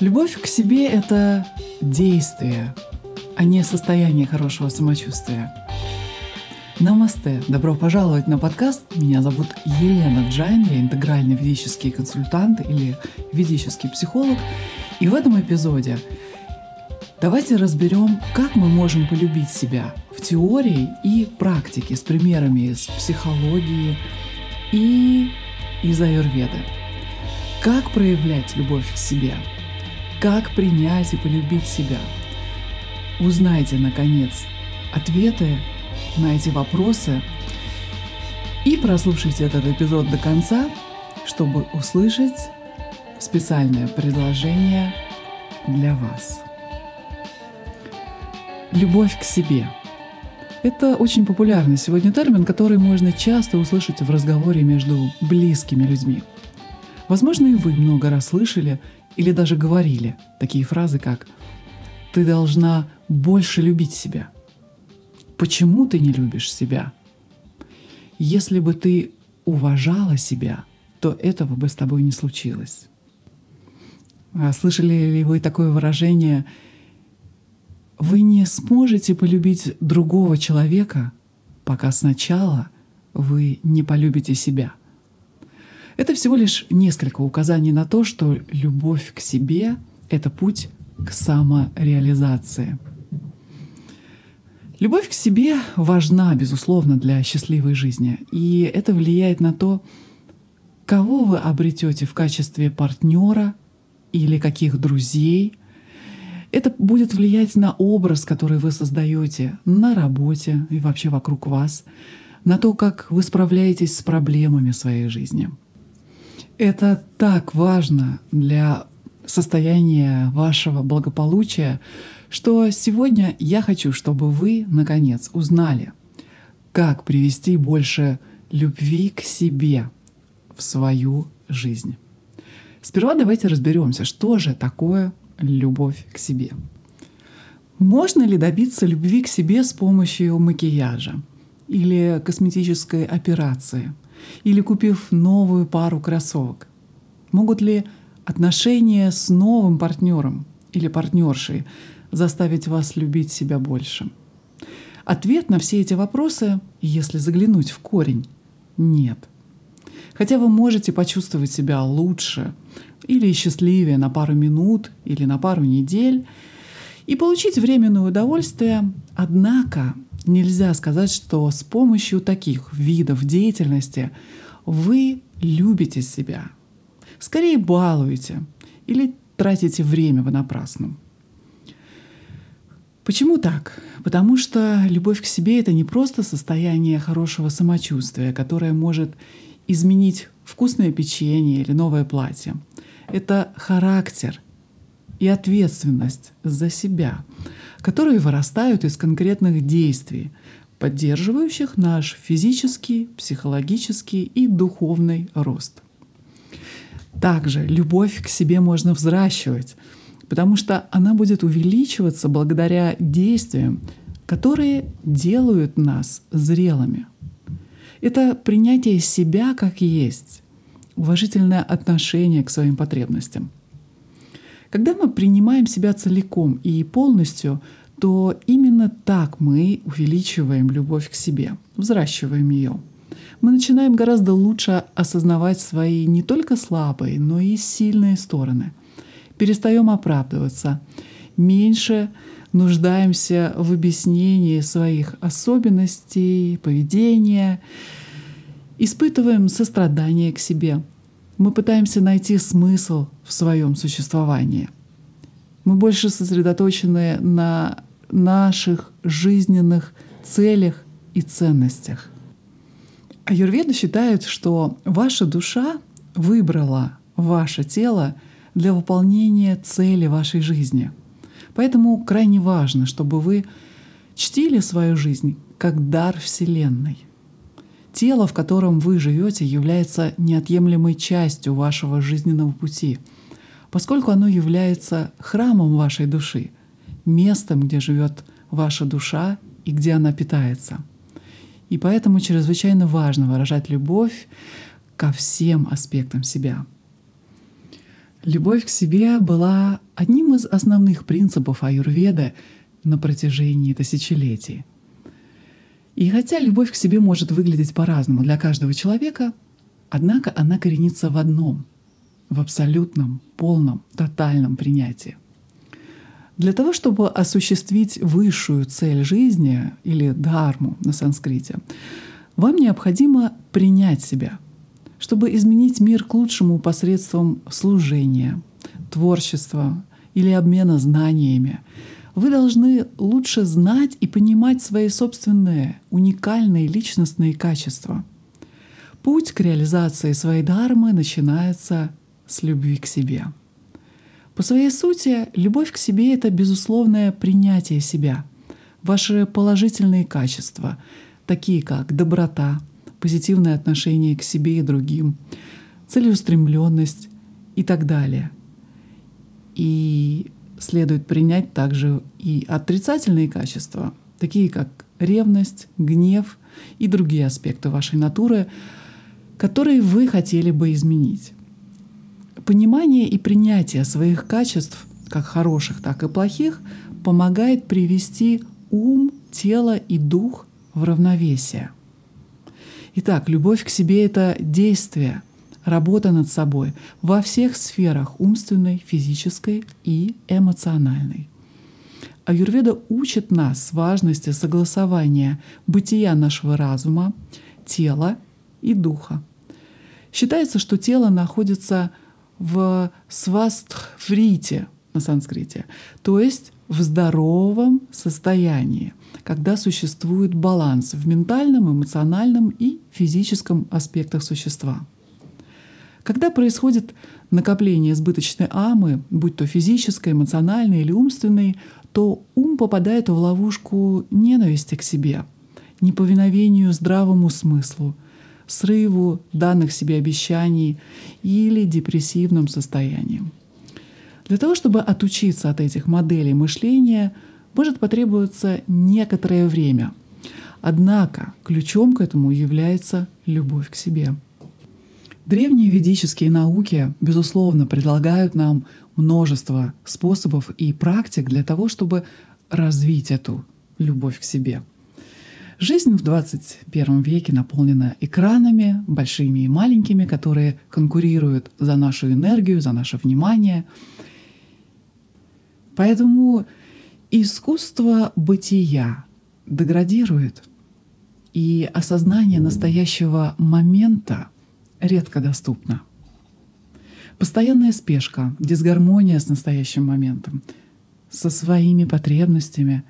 Любовь к себе — это действие, а не состояние хорошего самочувствия. Намасте! Добро пожаловать на подкаст. Меня зовут Елена Джайн, я интегральный ведический консультант или ведический психолог. И в этом эпизоде давайте разберем, как мы можем полюбить себя в теории и практике с примерами из психологии и из аюрведы. Как проявлять любовь к себе – как принять и полюбить себя? Узнайте, наконец, ответы на эти вопросы и прослушайте этот эпизод до конца, чтобы услышать специальное предложение для вас. Любовь к себе. Это очень популярный сегодня термин, который можно часто услышать в разговоре между близкими людьми. Возможно, и вы много раз слышали или даже говорили такие фразы, как «ты должна больше любить себя». Почему ты не любишь себя? Если бы ты уважала себя, то этого бы с тобой не случилось. А слышали ли вы такое выражение «Вы не сможете полюбить другого человека, пока сначала вы не полюбите себя». Это всего лишь несколько указаний на то, что любовь к себе — это путь к самореализации. Любовь к себе важна, безусловно, для счастливой жизни, и это влияет на то, кого вы обретете в качестве партнера или каких друзей. Это будет влиять на образ, который вы создаете на работе и вообще вокруг вас, на то, как вы справляетесь с проблемами своей жизни — это так важно для состояния вашего благополучия, что сегодня я хочу, чтобы вы, наконец, узнали, как привести больше любви к себе в свою жизнь. Сперва давайте разберемся, что же такое любовь к себе. Можно ли добиться любви к себе с помощью макияжа или косметической операции – или купив новую пару кроссовок? Могут ли отношения с новым партнером или партнершей заставить вас любить себя больше? Ответ на все эти вопросы, если заглянуть в корень, нет. Хотя вы можете почувствовать себя лучше или счастливее на пару минут или на пару недель и получить временное удовольствие, однако Нельзя сказать, что с помощью таких видов деятельности вы любите себя. Скорее балуете или тратите время понапрасну. Почему так? Потому что любовь к себе — это не просто состояние хорошего самочувствия, которое может изменить вкусное печенье или новое платье. Это характер и ответственность за себя, которые вырастают из конкретных действий, поддерживающих наш физический, психологический и духовный рост. Также любовь к себе можно взращивать, потому что она будет увеличиваться благодаря действиям, которые делают нас зрелыми. Это принятие себя как есть, уважительное отношение к своим потребностям — когда мы принимаем себя целиком и полностью, то именно так мы увеличиваем любовь к себе, взращиваем ее. Мы начинаем гораздо лучше осознавать свои не только слабые, но и сильные стороны. Перестаем оправдываться, меньше нуждаемся в объяснении своих особенностей, поведения, испытываем сострадание к себе, мы пытаемся найти смысл в своем существовании. Мы больше сосредоточены на наших жизненных целях и ценностях. Аюрведа считает, что ваша душа выбрала ваше тело для выполнения цели вашей жизни. Поэтому крайне важно, чтобы вы чтили свою жизнь как дар Вселенной — Тело, в котором вы живете, является неотъемлемой частью вашего жизненного пути, поскольку оно является храмом вашей души, местом, где живет ваша душа и где она питается. И поэтому чрезвычайно важно выражать любовь ко всем аспектам себя. Любовь к себе была одним из основных принципов аюрведы на протяжении тысячелетий. И хотя любовь к себе может выглядеть по-разному для каждого человека, однако она коренится в одном — в абсолютном, полном, тотальном принятии. Для того, чтобы осуществить высшую цель жизни или дharму на санскрите, вам необходимо принять себя — чтобы изменить мир к лучшему посредством служения, творчества или обмена знаниями. Вы должны лучше знать и понимать свои собственные уникальные личностные качества. Путь к реализации своей дармы начинается с любви к себе. По своей сути, любовь к себе — это безусловное принятие себя, ваши положительные качества, такие как доброта, позитивное отношение к себе и другим, целеустремленность и так далее. И следует принять также и отрицательные качества, такие как ревность, гнев и другие аспекты вашей натуры, которые вы хотели бы изменить. Понимание и принятие своих качеств, как хороших, так и плохих, помогает привести ум, тело и дух в равновесие – Итак, любовь к себе — это действие, работа над собой во всех сферах умственной, физической и эмоциональной. Аюрведа учит нас важности согласования бытия нашего разума, тела и духа. Считается, что тело находится в свастхврите на санскрите, то есть в здоровом состоянии, когда существует баланс в ментальном, эмоциональном и физическом аспектах существа. Когда происходит накопление избыточной амы, будь то физической, эмоциональной или умственной, то ум попадает в ловушку ненависти к себе, неповиновению здравому смыслу, срыву данных себе обещаний или депрессивным состоянием. Для того, чтобы отучиться от этих моделей мышления, может потребоваться некоторое время. Однако ключом к этому является любовь к себе. Древние ведические науки, безусловно, предлагают нам множество способов и практик для того, чтобы развить эту любовь к себе. Жизнь в 21 веке наполнена экранами, большими и маленькими, которые конкурируют за нашу энергию, за наше внимание — Поэтому искусство бытия деградирует, и осознание настоящего момента редко доступно. Постоянная спешка, дисгармония с настоящим моментом, со своими потребностями,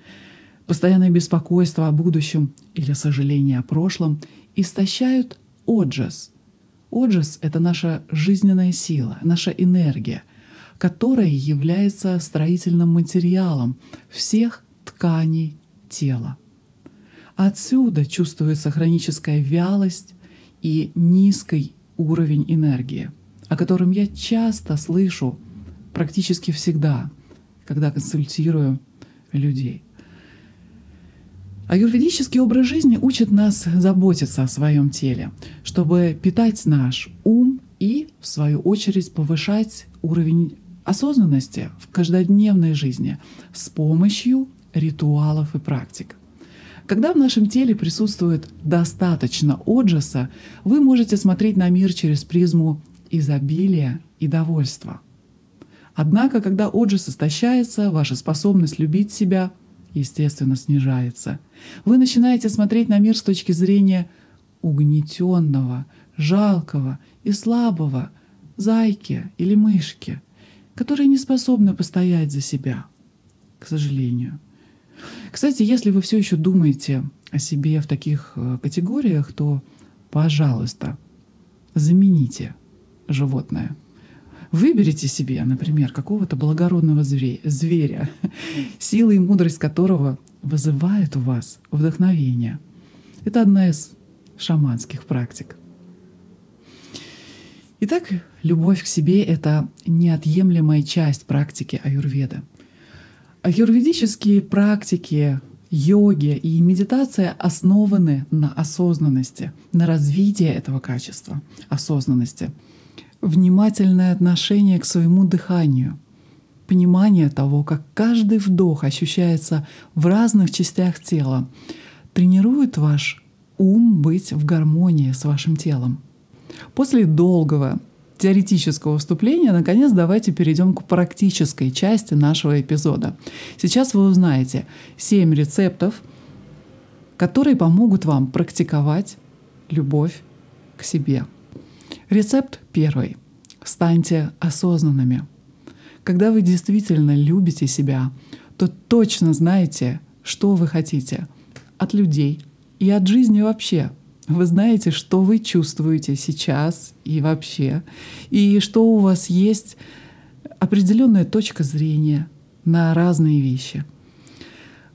постоянное беспокойство о будущем или сожаление о прошлом истощают оджас. Оджас — это наша жизненная сила, наша энергия — которая является строительным материалом всех тканей тела. Отсюда чувствуется хроническая вялость и низкий уровень энергии, о котором я часто слышу практически всегда, когда консультирую людей. Аюрведический образ жизни учит нас заботиться о своем теле, чтобы питать наш ум и, в свою очередь, повышать уровень осознанности в каждодневной жизни с помощью ритуалов и практик. Когда в нашем теле присутствует достаточно отжаса, вы можете смотреть на мир через призму изобилия и довольства. Однако, когда отжас истощается, ваша способность любить себя, естественно, снижается. Вы начинаете смотреть на мир с точки зрения угнетенного, жалкого и слабого зайки или мышки – которые не способны постоять за себя, к сожалению. Кстати, если вы все еще думаете о себе в таких э, категориях, то, пожалуйста, замените животное. Выберите себе, например, какого-то благородного зверя, сила и мудрость которого вызывает у вас вдохновение. Это одна из шаманских практик. Итак, любовь к себе — это неотъемлемая часть практики аюрведа. Аюрведические практики йоги и медитация основаны на осознанности, на развитии этого качества осознанности. внимательное отношение к своему дыханию, понимание того, как каждый вдох ощущается в разных частях тела, тренирует ваш ум быть в гармонии с вашим телом. После долгого теоретического вступления, наконец давайте перейдем к практической части нашего эпизода. Сейчас вы узнаете 7 рецептов, которые помогут вам практиковать любовь к себе. Рецепт первый. Станьте осознанными. Когда вы действительно любите себя, то точно знаете, что вы хотите от людей и от жизни вообще. Вы знаете, что вы чувствуете сейчас и вообще, и что у вас есть определенная точка зрения на разные вещи.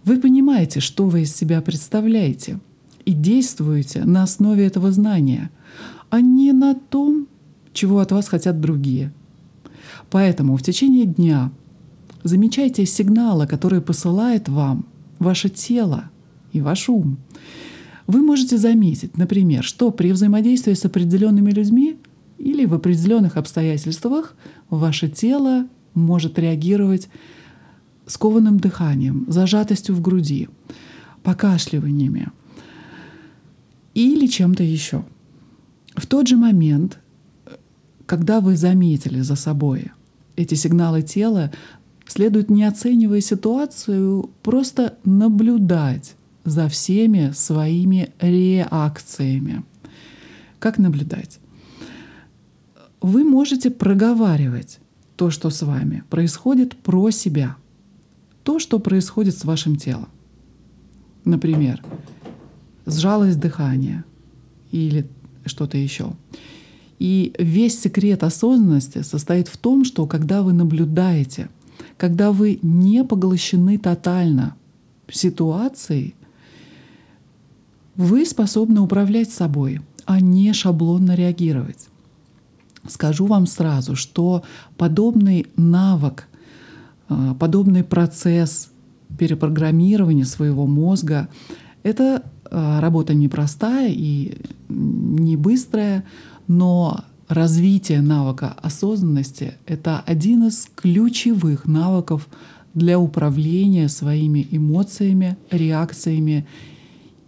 Вы понимаете, что вы из себя представляете, и действуете на основе этого знания, а не на том, чего от вас хотят другие. Поэтому в течение дня замечайте сигналы, которые посылает вам ваше тело и ваш ум. Вы можете заметить, например, что при взаимодействии с определенными людьми или в определенных обстоятельствах ваше тело может реагировать скованным дыханием, зажатостью в груди, покашливаниями или чем-то еще. В тот же момент когда вы заметили за собой эти сигналы тела, следует, не оценивая ситуацию, просто наблюдать за всеми своими реакциями. Как наблюдать? Вы можете проговаривать то, что с вами происходит про себя, то, что происходит с вашим телом. Например, сжалось дыхание или что-то еще. И весь секрет осознанности состоит в том, что когда вы наблюдаете, когда вы не поглощены тотально ситуацией, вы способны управлять собой, а не шаблонно реагировать. Скажу вам сразу, что подобный навык, а, подобный процесс перепрограммирования своего мозга — это а, работа непростая и не быстрая, но развитие навыка осознанности — это один из ключевых навыков для управления своими эмоциями, реакциями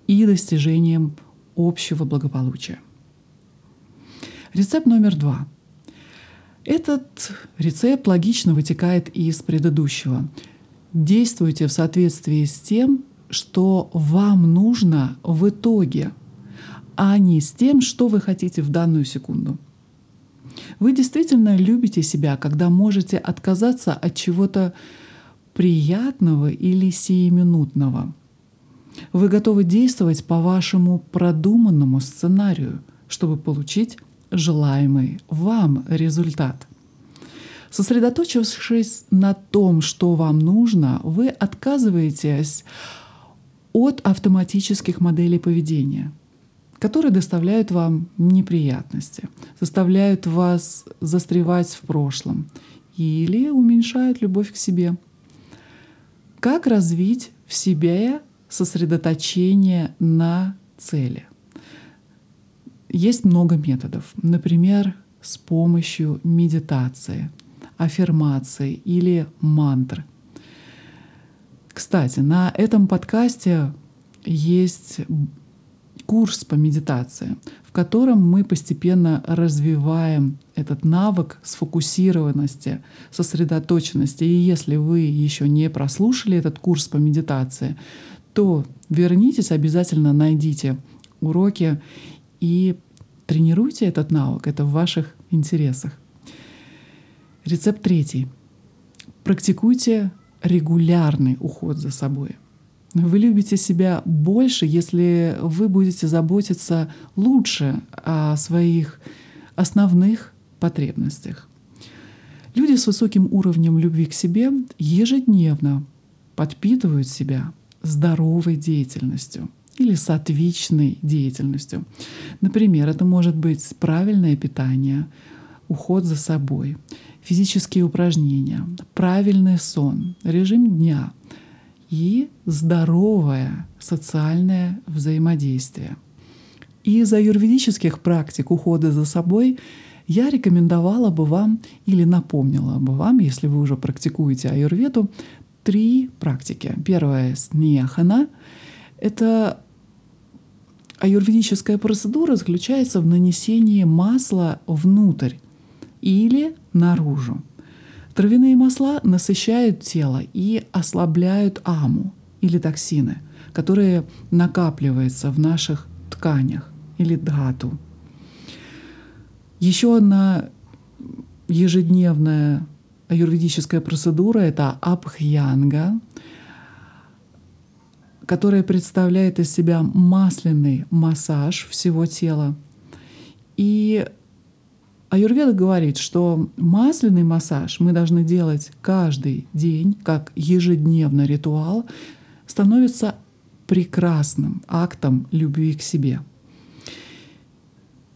и достижением общего благополучия. Рецепт номер два. Этот рецепт логично вытекает из предыдущего. Действуйте в соответствии с тем, что вам нужно в итоге — а не с тем, что вы хотите в данную секунду. Вы действительно любите себя, когда можете отказаться от чего-то приятного или сиюминутного. Вы готовы действовать по вашему продуманному сценарию, чтобы получить желаемый вам результат. Сосредоточившись на том, что вам нужно, вы отказываетесь от автоматических моделей поведения – которые доставляют вам неприятности, заставляют вас застревать в прошлом или уменьшают любовь к себе. Как развить в себе сосредоточение на цели? Есть много методов. Например, с помощью медитации, аффирмации или мантр. Кстати, на этом подкасте есть курс по медитации, в котором мы постепенно развиваем этот навык сфокусированности, сосредоточенности. И если вы еще не прослушали этот курс по медитации, то вернитесь, обязательно найдите уроки и тренируйте этот навык. Это в ваших интересах. Рецепт третий. Практикуйте регулярный уход за собой. Вы любите себя больше, если вы будете заботиться лучше о своих основных потребностях. Люди с высоким уровнем любви к себе ежедневно подпитывают себя здоровой деятельностью или сатвичной деятельностью. Например, это может быть правильное питание, уход за собой, физические упражнения, правильный сон, режим дня — и здоровое социальное взаимодействие. Из аюрведических практик ухода за собой я рекомендовала бы вам или напомнила бы вам, если вы уже практикуете аюрведу, три практики. Первая — снехана. Это аюрведическая процедура заключается в нанесении масла внутрь или наружу. Травяные масла насыщают тело и ослабляют аму или токсины, которые накапливаются в наших тканях или дату. Еще одна ежедневная аюрведическая процедура — это абхьянга, которая представляет из себя масляный массаж всего тела. И Аюрведа говорит, что масляный массаж мы должны делать каждый день, как ежедневный ритуал, становится прекрасным актом любви к себе.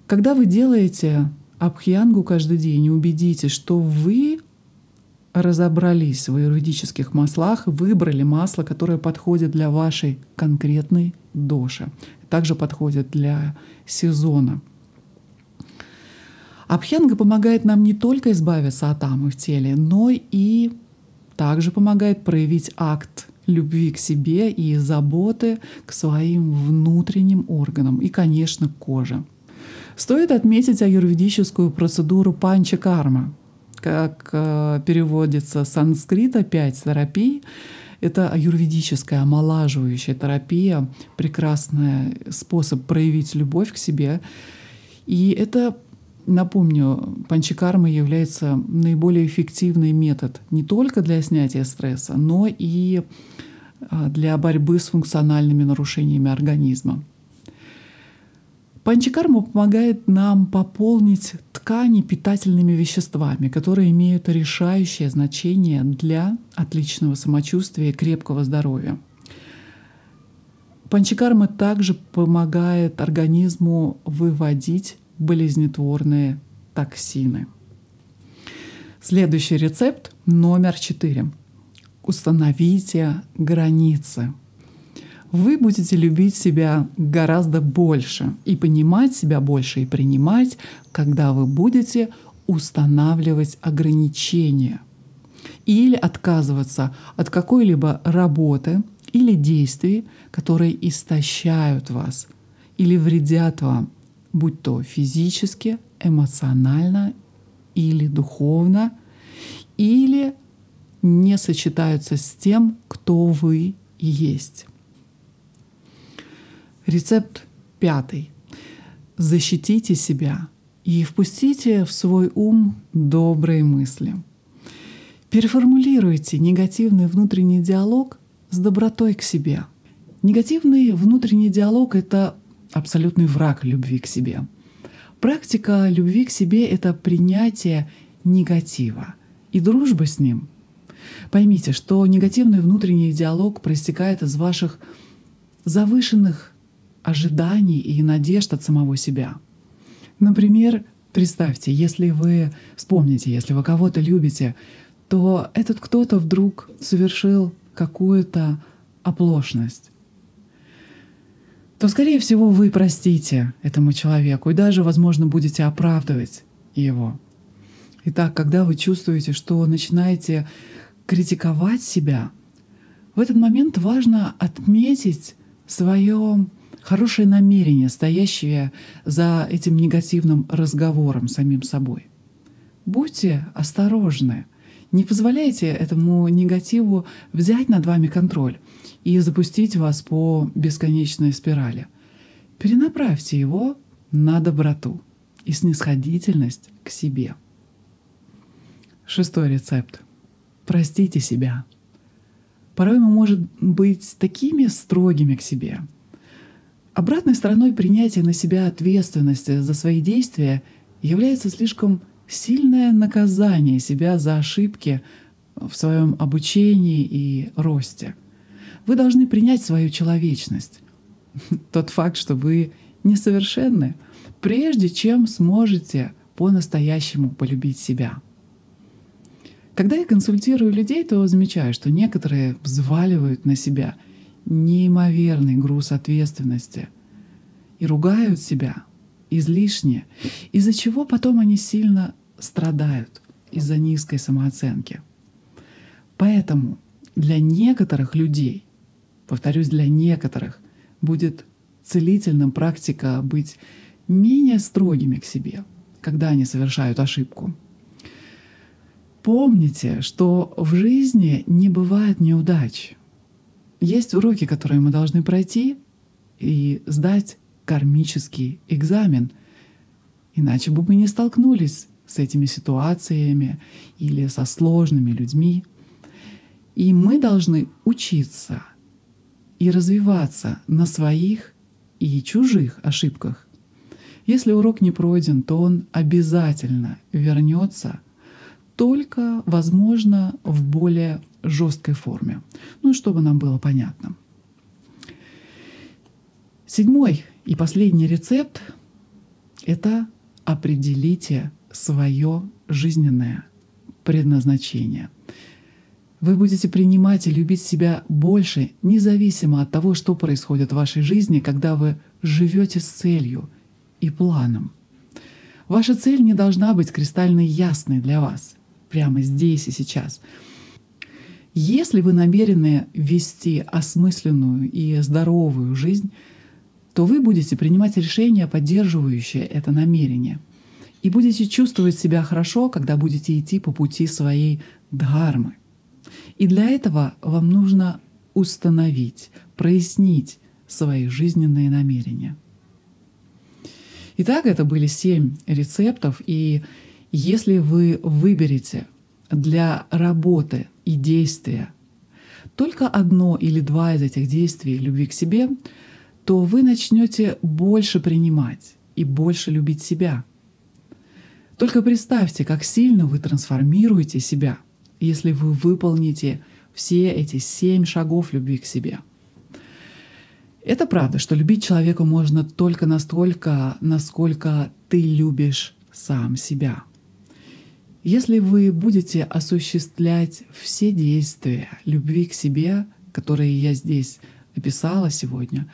Когда вы делаете абхьянгу каждый день, убедитесь, что вы разобрались в аюрведических маслах, выбрали масло, которое подходит для вашей конкретной доши, также подходит для сезона. Абхьянга помогает нам не только избавиться от амы в теле, но и также помогает проявить акт любви к себе и заботы к своим внутренним органам и, конечно, коже. Стоит отметить аюрведическую процедуру панча-карма, как э, переводится с санскрита «пять терапий». Это аюрведическая омолаживающая терапия, прекрасный способ проявить любовь к себе. И это, напомню, панчакарма является наиболее эффективный метод не только для снятия стресса, но и э, для борьбы с функциональными нарушениями организма. Панчакарма помогает нам пополнить ткани питательными веществами, которые имеют решающее значение для отличного самочувствия и крепкого здоровья. Панчакарма также помогает организму выводить болезнетворные токсины. Следующий рецепт номер четыре. Установите границы – вы будете любить себя гораздо больше и понимать себя больше и принимать, когда вы будете устанавливать ограничения или отказываться от какой-либо работы или действий, которые истощают вас или вредят вам, будь то физически, эмоционально или духовно, или не сочетаются с тем, кто вы есть. Рецепт пятый. Защитите себя и впустите в свой ум добрые мысли. Переформулируйте негативный внутренний диалог с добротой к себе. Негативный внутренний диалог — это абсолютный враг любви к себе. Практика любви к себе — это принятие негатива и дружба с ним. Поймите, что негативный внутренний диалог проистекает из ваших завышенных ожиданий и надежд от самого себя. Например, представьте, если вы вспомните, если вы кого-то любите, то этот кто-то вдруг совершил какую-то оплошность, то, скорее всего, вы простите этому человеку и даже, возможно, будете оправдывать его. Итак, когда вы чувствуете, что начинаете критиковать себя, в этот момент важно отметить свое хорошее намерение, стоящее за этим негативным разговором самим собой. Будьте осторожны. Не позволяйте этому негативу взять над вами контроль и запустить вас по бесконечной спирали. Перенаправьте его на доброту и снисходительность к себе. Шестой рецепт. Простите себя. Порой мы можем быть такими строгими к себе, Обратной стороной принятия на себя ответственности за свои действия является слишком сильное наказание себя за ошибки в своем обучении и росте. Вы должны принять свою человечность, тот факт, что вы несовершенны, прежде чем сможете по-настоящему полюбить себя. Когда я консультирую людей, то замечаю, что некоторые взваливают на себя неимоверный груз ответственности и ругают себя излишне, из-за чего потом они сильно страдают из-за низкой самооценки. Поэтому для некоторых людей, повторюсь, для некоторых, будет целительным практика быть менее строгими к себе, когда они совершают ошибку. Помните, что в жизни не бывает неудач. Есть уроки, которые мы должны пройти и сдать кармический экзамен. Иначе бы мы не столкнулись с этими ситуациями или со сложными людьми. И мы должны учиться и развиваться на своих и чужих ошибках. Если урок не пройден, то он обязательно вернется, только, возможно, в более жесткой форме. Ну, чтобы нам было понятно. Седьмой и последний рецепт — это определите свое жизненное предназначение. Вы будете принимать и любить себя больше, независимо от того, что происходит в вашей жизни, когда вы живете с целью и планом. Ваша цель не должна быть кристально ясной для вас прямо здесь и сейчас. Если вы намерены вести осмысленную и здоровую жизнь, то вы будете принимать решения, поддерживающие это намерение. И будете чувствовать себя хорошо, когда будете идти по пути своей дхармы. И для этого вам нужно установить, прояснить свои жизненные намерения. Итак, это были семь рецептов, и если вы выберете для работы и действия только одно или два из этих действий любви к себе, то вы начнете больше принимать и больше любить себя. Только представьте, как сильно вы трансформируете себя, если вы выполните все эти семь шагов любви к себе. Это правда, что любить человека можно только настолько, насколько ты любишь сам себя. Если вы будете осуществлять все действия любви к себе, которые я здесь описала сегодня,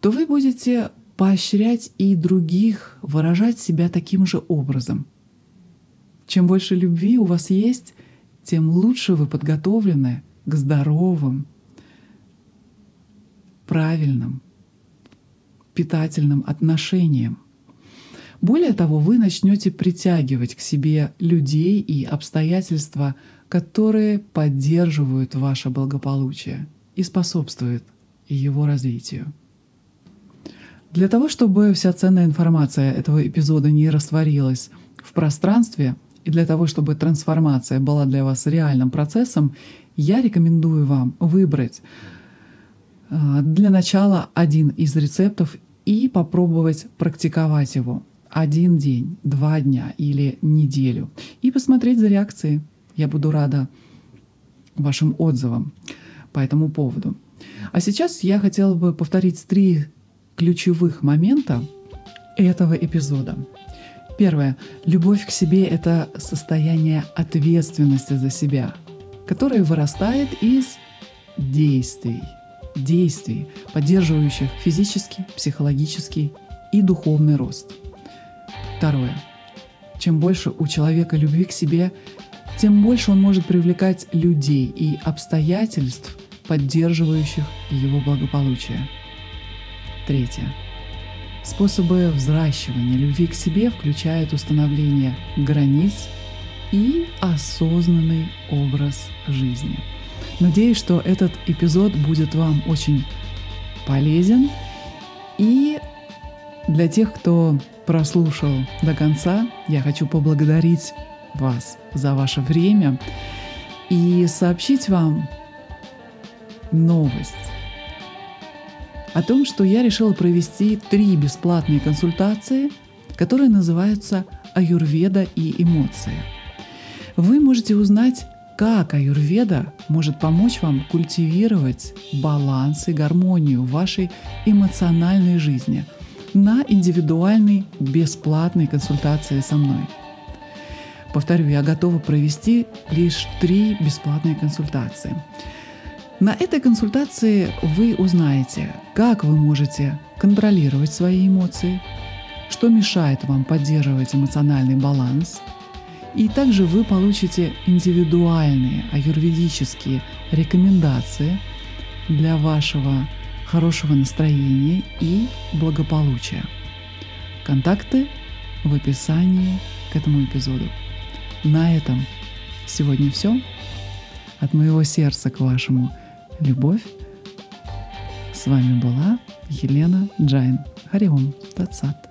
то вы будете поощрять и других выражать себя таким же образом. Чем больше любви у вас есть, тем лучше вы подготовлены к здоровым, правильным, питательным отношениям. Более того, вы начнете притягивать к себе людей и обстоятельства, которые поддерживают ваше благополучие и способствуют его развитию. Для того, чтобы вся ценная информация этого эпизода не растворилась в пространстве, и для того, чтобы трансформация была для вас реальным процессом, я рекомендую вам выбрать а, для начала один из рецептов и попробовать практиковать его один день, два дня или неделю и посмотреть за реакцией. Я буду рада вашим отзывам по этому поводу. А сейчас я хотела бы повторить три ключевых момента этого эпизода. Первое. Любовь к себе — это состояние ответственности за себя, которое вырастает из действий, действий, поддерживающих физический, психологический и духовный рост. Второе. Чем больше у человека любви к себе, тем больше он может привлекать людей и обстоятельств, поддерживающих его благополучие. Третье. Способы взращивания любви к себе включают установление границ и осознанный образ жизни. Надеюсь, что этот эпизод будет вам очень полезен. И для тех, кто прослушал до конца, я хочу поблагодарить вас за ваше время и сообщить вам новость о том, что я решила провести три бесплатные консультации, которые называются «Аюрведа и эмоции». Вы можете узнать, как аюрведа может помочь вам культивировать баланс и гармонию в вашей эмоциональной жизни на индивидуальной бесплатной консультации со мной. Повторю, я готова провести лишь три бесплатные консультации – на этой консультации вы узнаете, как вы можете контролировать свои эмоции, что мешает вам поддерживать эмоциональный баланс. И также вы получите индивидуальные аюрведические рекомендации для вашего хорошего настроения и благополучия. Контакты в описании к этому эпизоду. На этом сегодня все. От моего сердца к вашему любовь. С вами была Елена Джайн. Хариом Тацат.